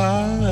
fire.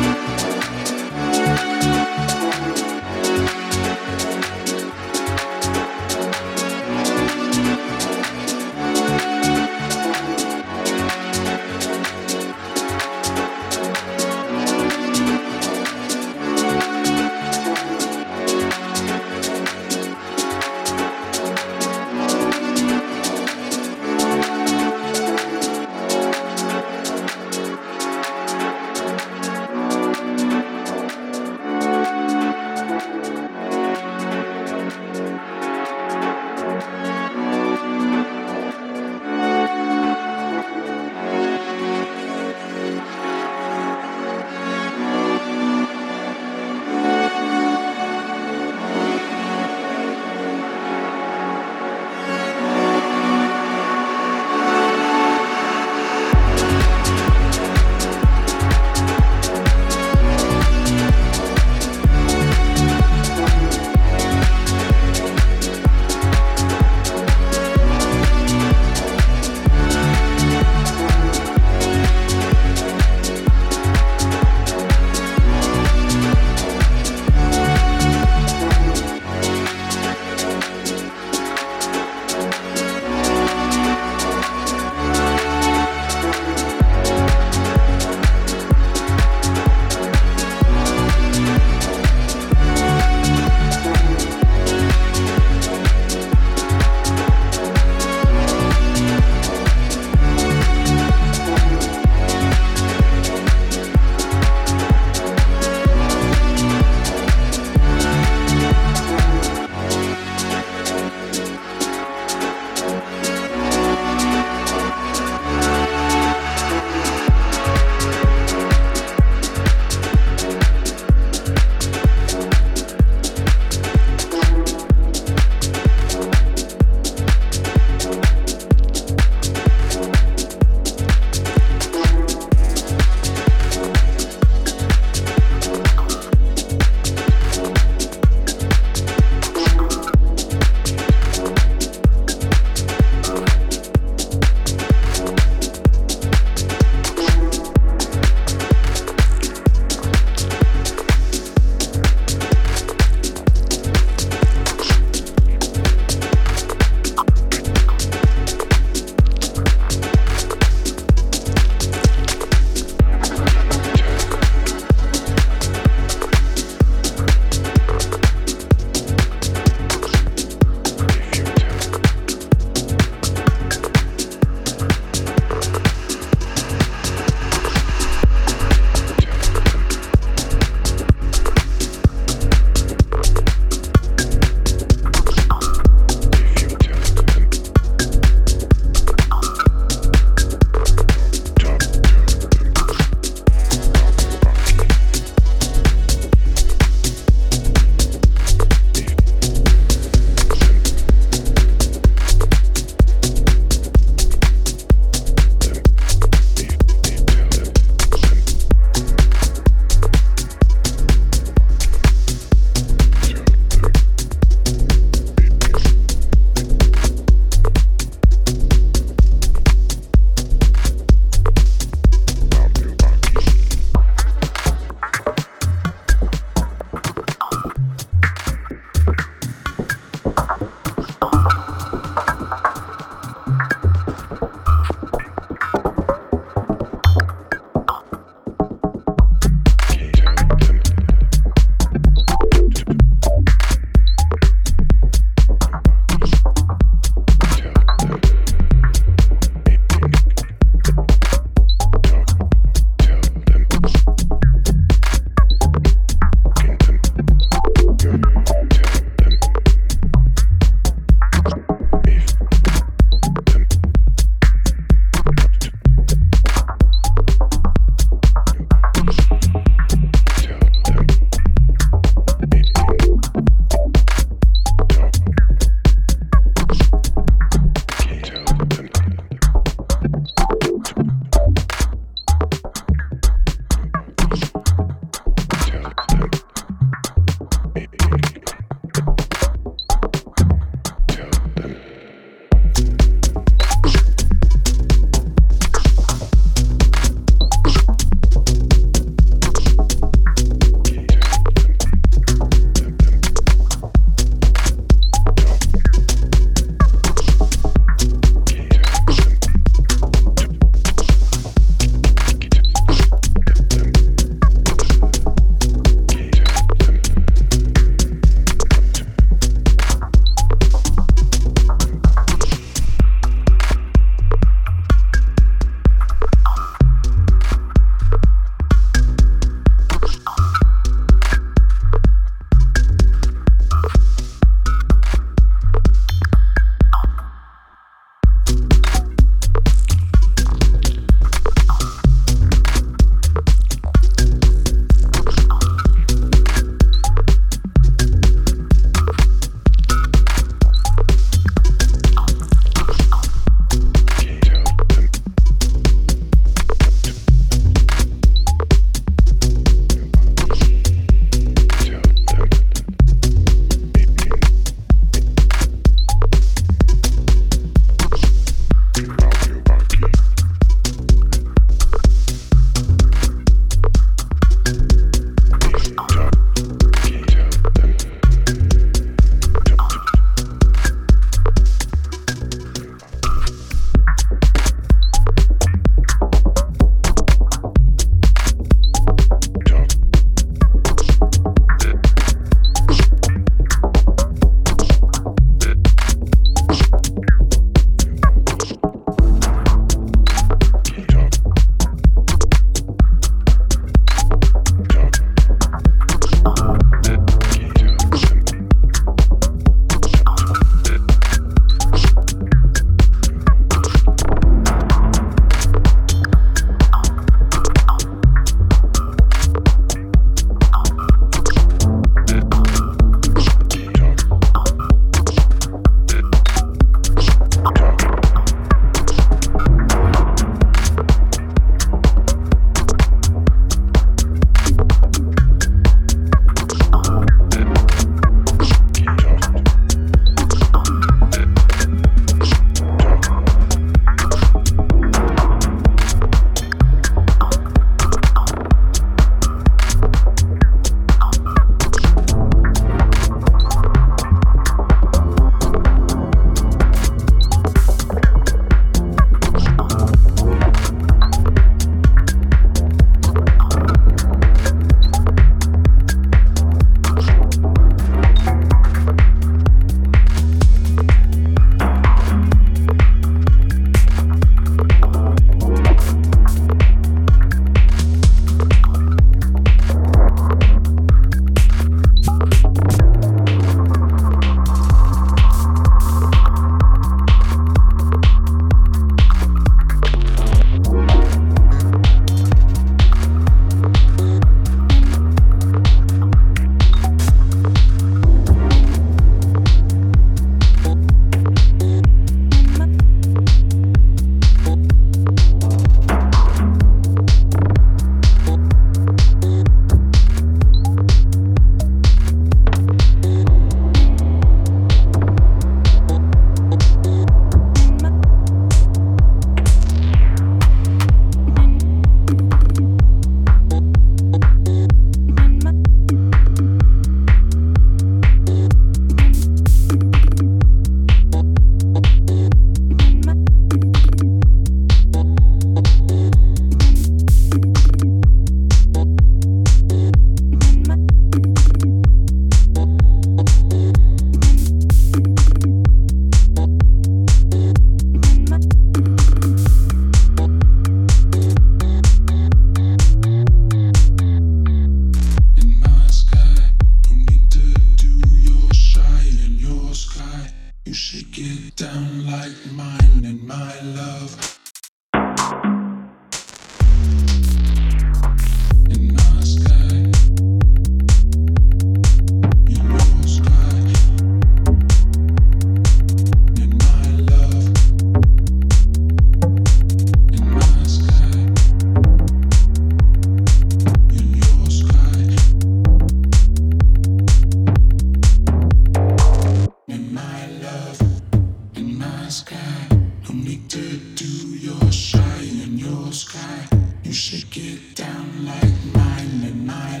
Connected to your shine and your sky. You should get down like mine and mine.